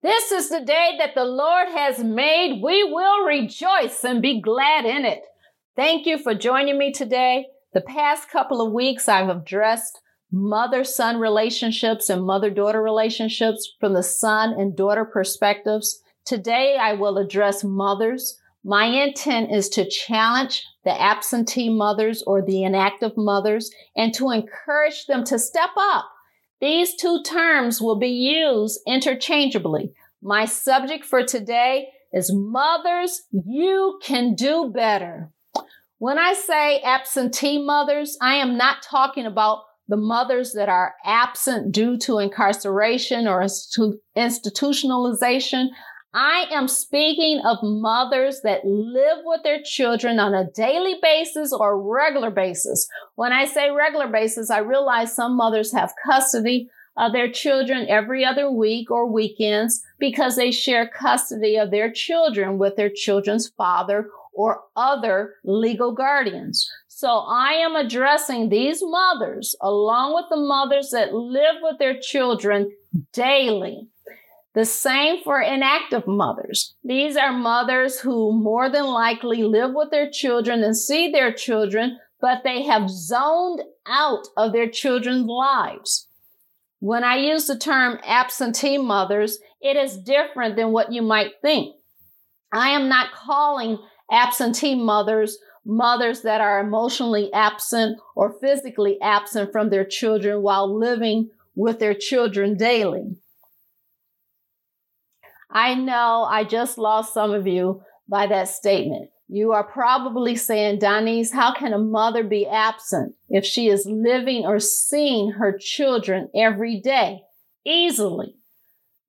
This is the day that the Lord has made. We will rejoice and be glad in it. Thank you for joining me today. The past couple of weeks, I've addressed mother son relationships and mother daughter relationships from the son and daughter perspectives. Today, I will address mothers. My intent is to challenge the absentee mothers or the inactive mothers and to encourage them to step up these two terms will be used interchangeably. My subject for today is mothers, you can do better. When I say absentee mothers, I am not talking about the mothers that are absent due to incarceration or institutionalization. I am speaking of mothers that live with their children on a daily basis or regular basis. When I say regular basis, I realize some mothers have custody of their children every other week or weekends because they share custody of their children with their children's father or other legal guardians. So I am addressing these mothers along with the mothers that live with their children daily. The same for inactive mothers. These are mothers who more than likely live with their children and see their children, but they have zoned out of their children's lives. When I use the term absentee mothers, it is different than what you might think. I am not calling absentee mothers mothers that are emotionally absent or physically absent from their children while living with their children daily. I know I just lost some of you by that statement. You are probably saying, Denise, how can a mother be absent if she is living or seeing her children every day? Easily.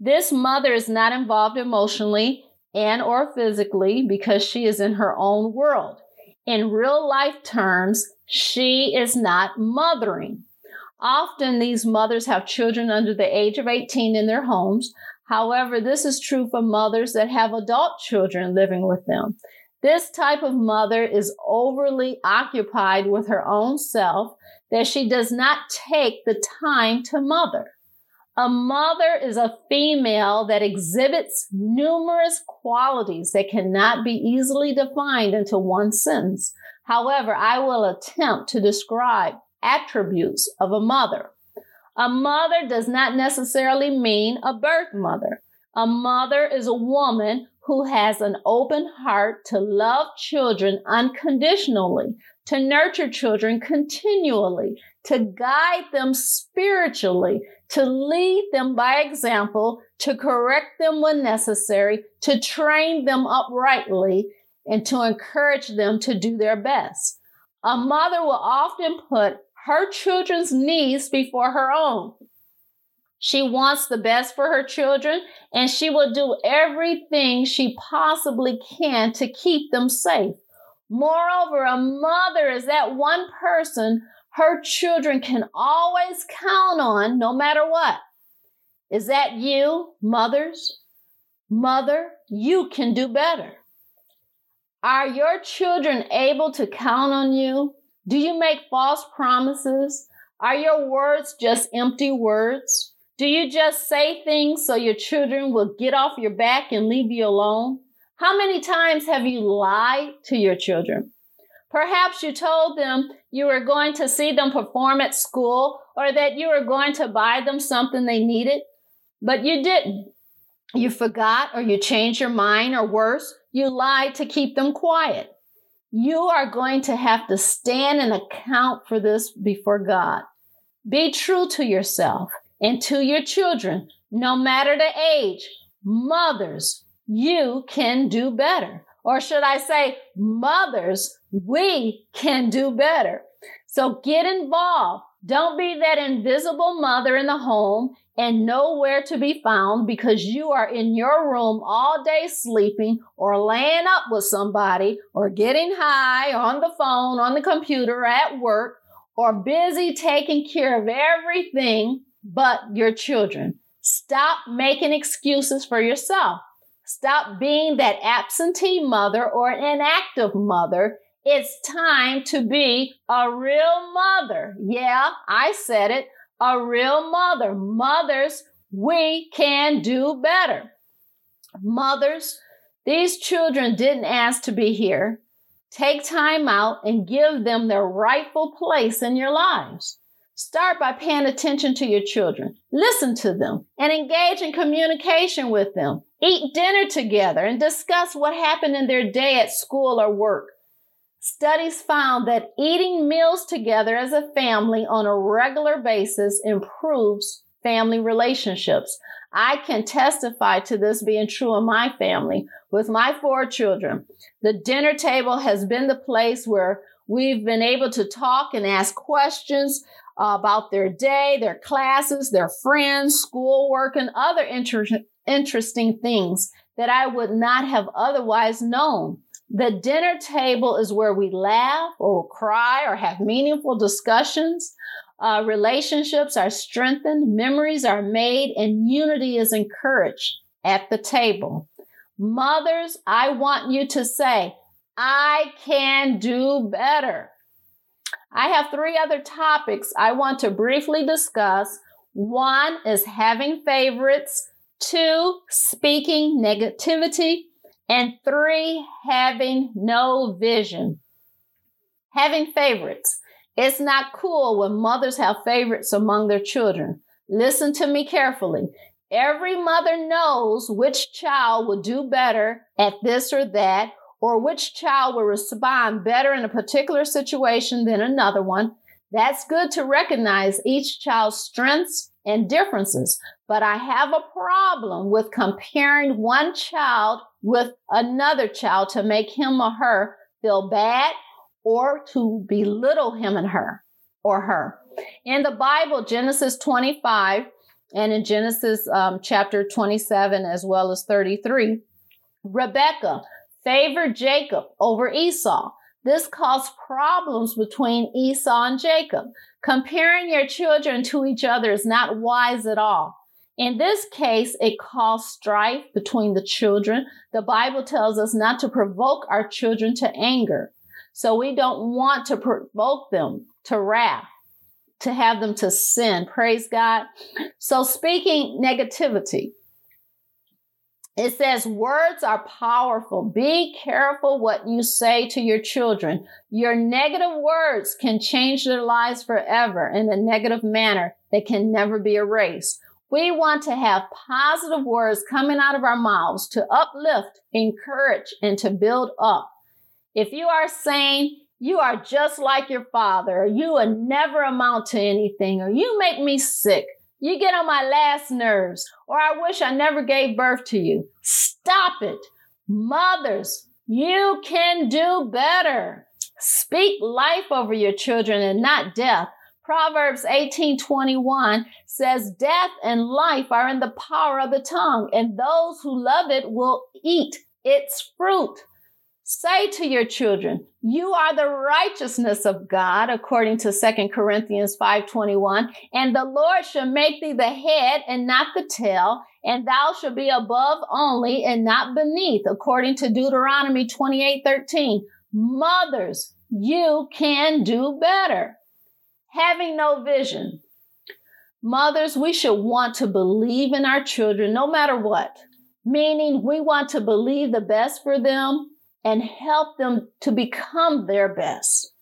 This mother is not involved emotionally and or physically because she is in her own world. In real life terms, she is not mothering. Often these mothers have children under the age of 18 in their homes, However, this is true for mothers that have adult children living with them. This type of mother is overly occupied with her own self that she does not take the time to mother. A mother is a female that exhibits numerous qualities that cannot be easily defined into one sentence. However, I will attempt to describe attributes of a mother. A mother does not necessarily mean a birth mother. A mother is a woman who has an open heart to love children unconditionally, to nurture children continually, to guide them spiritually, to lead them by example, to correct them when necessary, to train them uprightly, and to encourage them to do their best. A mother will often put her children's needs before her own. She wants the best for her children and she will do everything she possibly can to keep them safe. Moreover, a mother is that one person her children can always count on no matter what. Is that you, mothers? Mother, you can do better. Are your children able to count on you? Do you make false promises? Are your words just empty words? Do you just say things so your children will get off your back and leave you alone? How many times have you lied to your children? Perhaps you told them you were going to see them perform at school or that you were going to buy them something they needed, but you didn't. You forgot or you changed your mind or worse, you lied to keep them quiet. You are going to have to stand and account for this before God. Be true to yourself and to your children, no matter the age. Mothers, you can do better. Or should I say, mothers, we can do better. So get involved. Don't be that invisible mother in the home and nowhere to be found because you are in your room all day sleeping or laying up with somebody or getting high on the phone, on the computer, at work, or busy taking care of everything but your children. Stop making excuses for yourself. Stop being that absentee mother or inactive mother. It's time to be a real mother. Yeah, I said it. A real mother. Mothers, we can do better. Mothers, these children didn't ask to be here. Take time out and give them their rightful place in your lives. Start by paying attention to your children. Listen to them and engage in communication with them. Eat dinner together and discuss what happened in their day at school or work. Studies found that eating meals together as a family on a regular basis improves family relationships. I can testify to this being true in my family with my four children. The dinner table has been the place where we've been able to talk and ask questions about their day, their classes, their friends, schoolwork, and other inter- interesting things that I would not have otherwise known. The dinner table is where we laugh or cry or have meaningful discussions. Uh, relationships are strengthened, memories are made, and unity is encouraged at the table. Mothers, I want you to say, I can do better. I have three other topics I want to briefly discuss. One is having favorites, two, speaking negativity, and three, having no vision. Having favorites. It's not cool when mothers have favorites among their children. Listen to me carefully. Every mother knows which child will do better at this or that, or which child will respond better in a particular situation than another one. That's good to recognize each child's strengths and differences. But I have a problem with comparing one child with another child to make him or her feel bad or to belittle him and her or her. In the Bible, Genesis 25 and in Genesis um, chapter 27 as well as 33, Rebecca favored Jacob over Esau. This caused problems between Esau and Jacob. Comparing your children to each other is not wise at all. In this case, it caused strife between the children. The Bible tells us not to provoke our children to anger. So we don't want to provoke them to wrath, to have them to sin. Praise God. So speaking negativity, it says words are powerful. Be careful what you say to your children. Your negative words can change their lives forever in a negative manner that can never be erased. We want to have positive words coming out of our mouths to uplift, encourage, and to build up. If you are saying, you are just like your father, you will never amount to anything, or you make me sick, you get on my last nerves, or I wish I never gave birth to you. Stop it. Mothers, you can do better. Speak life over your children and not death. Proverbs 18:21 says death and life are in the power of the tongue and those who love it will eat its fruit. Say to your children, you are the righteousness of God, according to 2 Corinthians 5.21, and the Lord shall make thee the head and not the tail, and thou shalt be above only and not beneath, according to Deuteronomy 28.13. Mothers, you can do better. Having no vision. Mothers, we should want to believe in our children no matter what, meaning we want to believe the best for them and help them to become their best.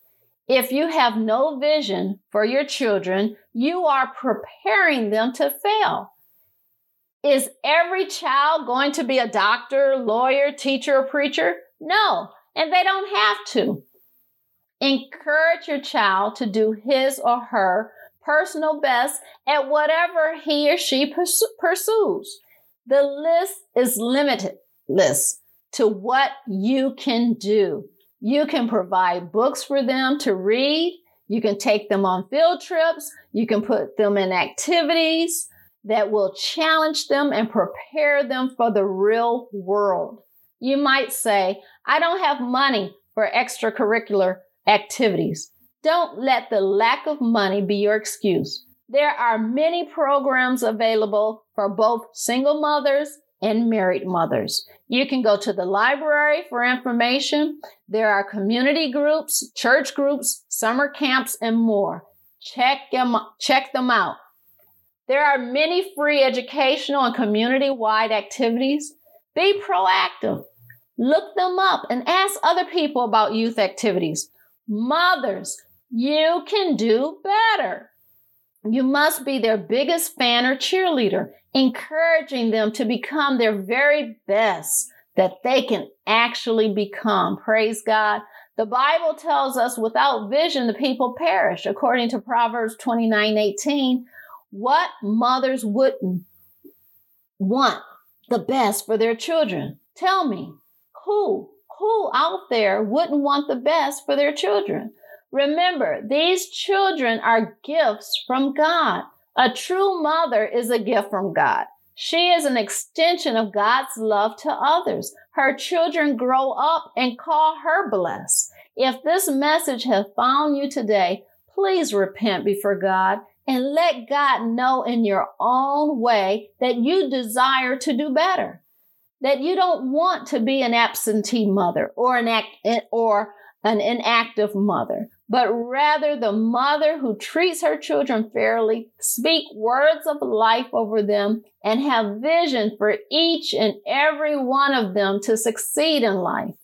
If you have no vision for your children, you are preparing them to fail. Is every child going to be a doctor, lawyer, teacher, or preacher? No, and they don't have to. Encourage your child to do his or her personal best at whatever he or she pursues. The list is limitless to what you can do. You can provide books for them to read. You can take them on field trips. You can put them in activities that will challenge them and prepare them for the real world. You might say, I don't have money for extracurricular activities. Don't let the lack of money be your excuse. There are many programs available for both single mothers and married mothers. You can go to the library for information. There are community groups, church groups, summer camps, and more. Check them, check them out. There are many free educational and community wide activities. Be proactive. Look them up and ask other people about youth activities. Mothers, you can do better. You must be their biggest fan or cheerleader, encouraging them to become their very best that they can actually become. Praise God. The Bible tells us without vision, the people perish, according to Proverbs 29 18. What mothers wouldn't want the best for their children? Tell me, who, who out there wouldn't want the best for their children? Remember, these children are gifts from God. A true mother is a gift from God. She is an extension of God's love to others. Her children grow up and call her blessed. If this message has found you today, please repent before God and let God know in your own way that you desire to do better. That you don't want to be an absentee mother or an act, or an inactive mother but rather the mother who treats her children fairly, speak words of life over them, and have vision for each and every one of them to succeed in life.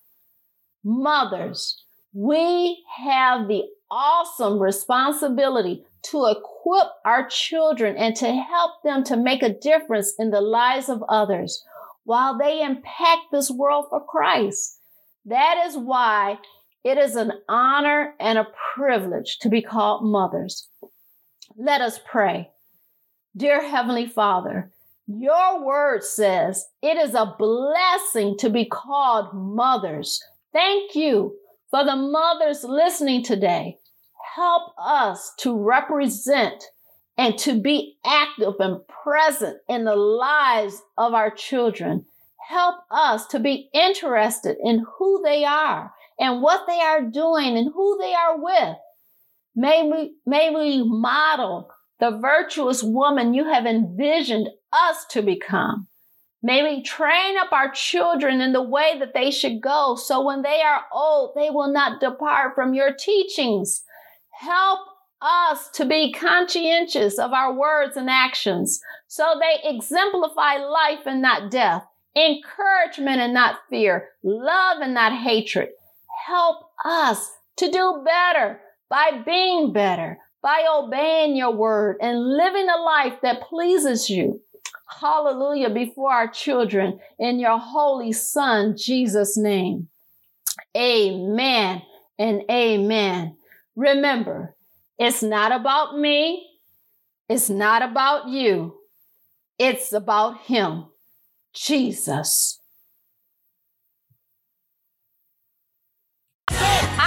Mothers, we have the awesome responsibility to equip our children and to help them to make a difference in the lives of others while they impact this world for Christ. That is why it is an honor and a privilege to be called mothers. Let us pray. Dear Heavenly Father, your word says it is a blessing to be called mothers. Thank you for the mothers listening today. Help us to represent and to be active and present in the lives of our children. Help us to be interested in who they are and what they are doing and who they are with. May we, may we model the virtuous woman you have envisioned us to become. May we train up our children in the way that they should go so when they are old, they will not depart from your teachings. Help us to be conscientious of our words and actions so they exemplify life and not death, encouragement and not fear, love and not hatred help us to do better by being better, by obeying your word and living a life that pleases you. Hallelujah before our children in your holy son, Jesus' name. Amen and amen. Remember, it's not about me. It's not about you. It's about him, Jesus.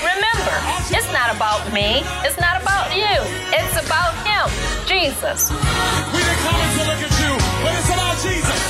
Remember, it's not about me. It's not about you. It's about Him, Jesus. We didn't come to look at you, but it's about Jesus.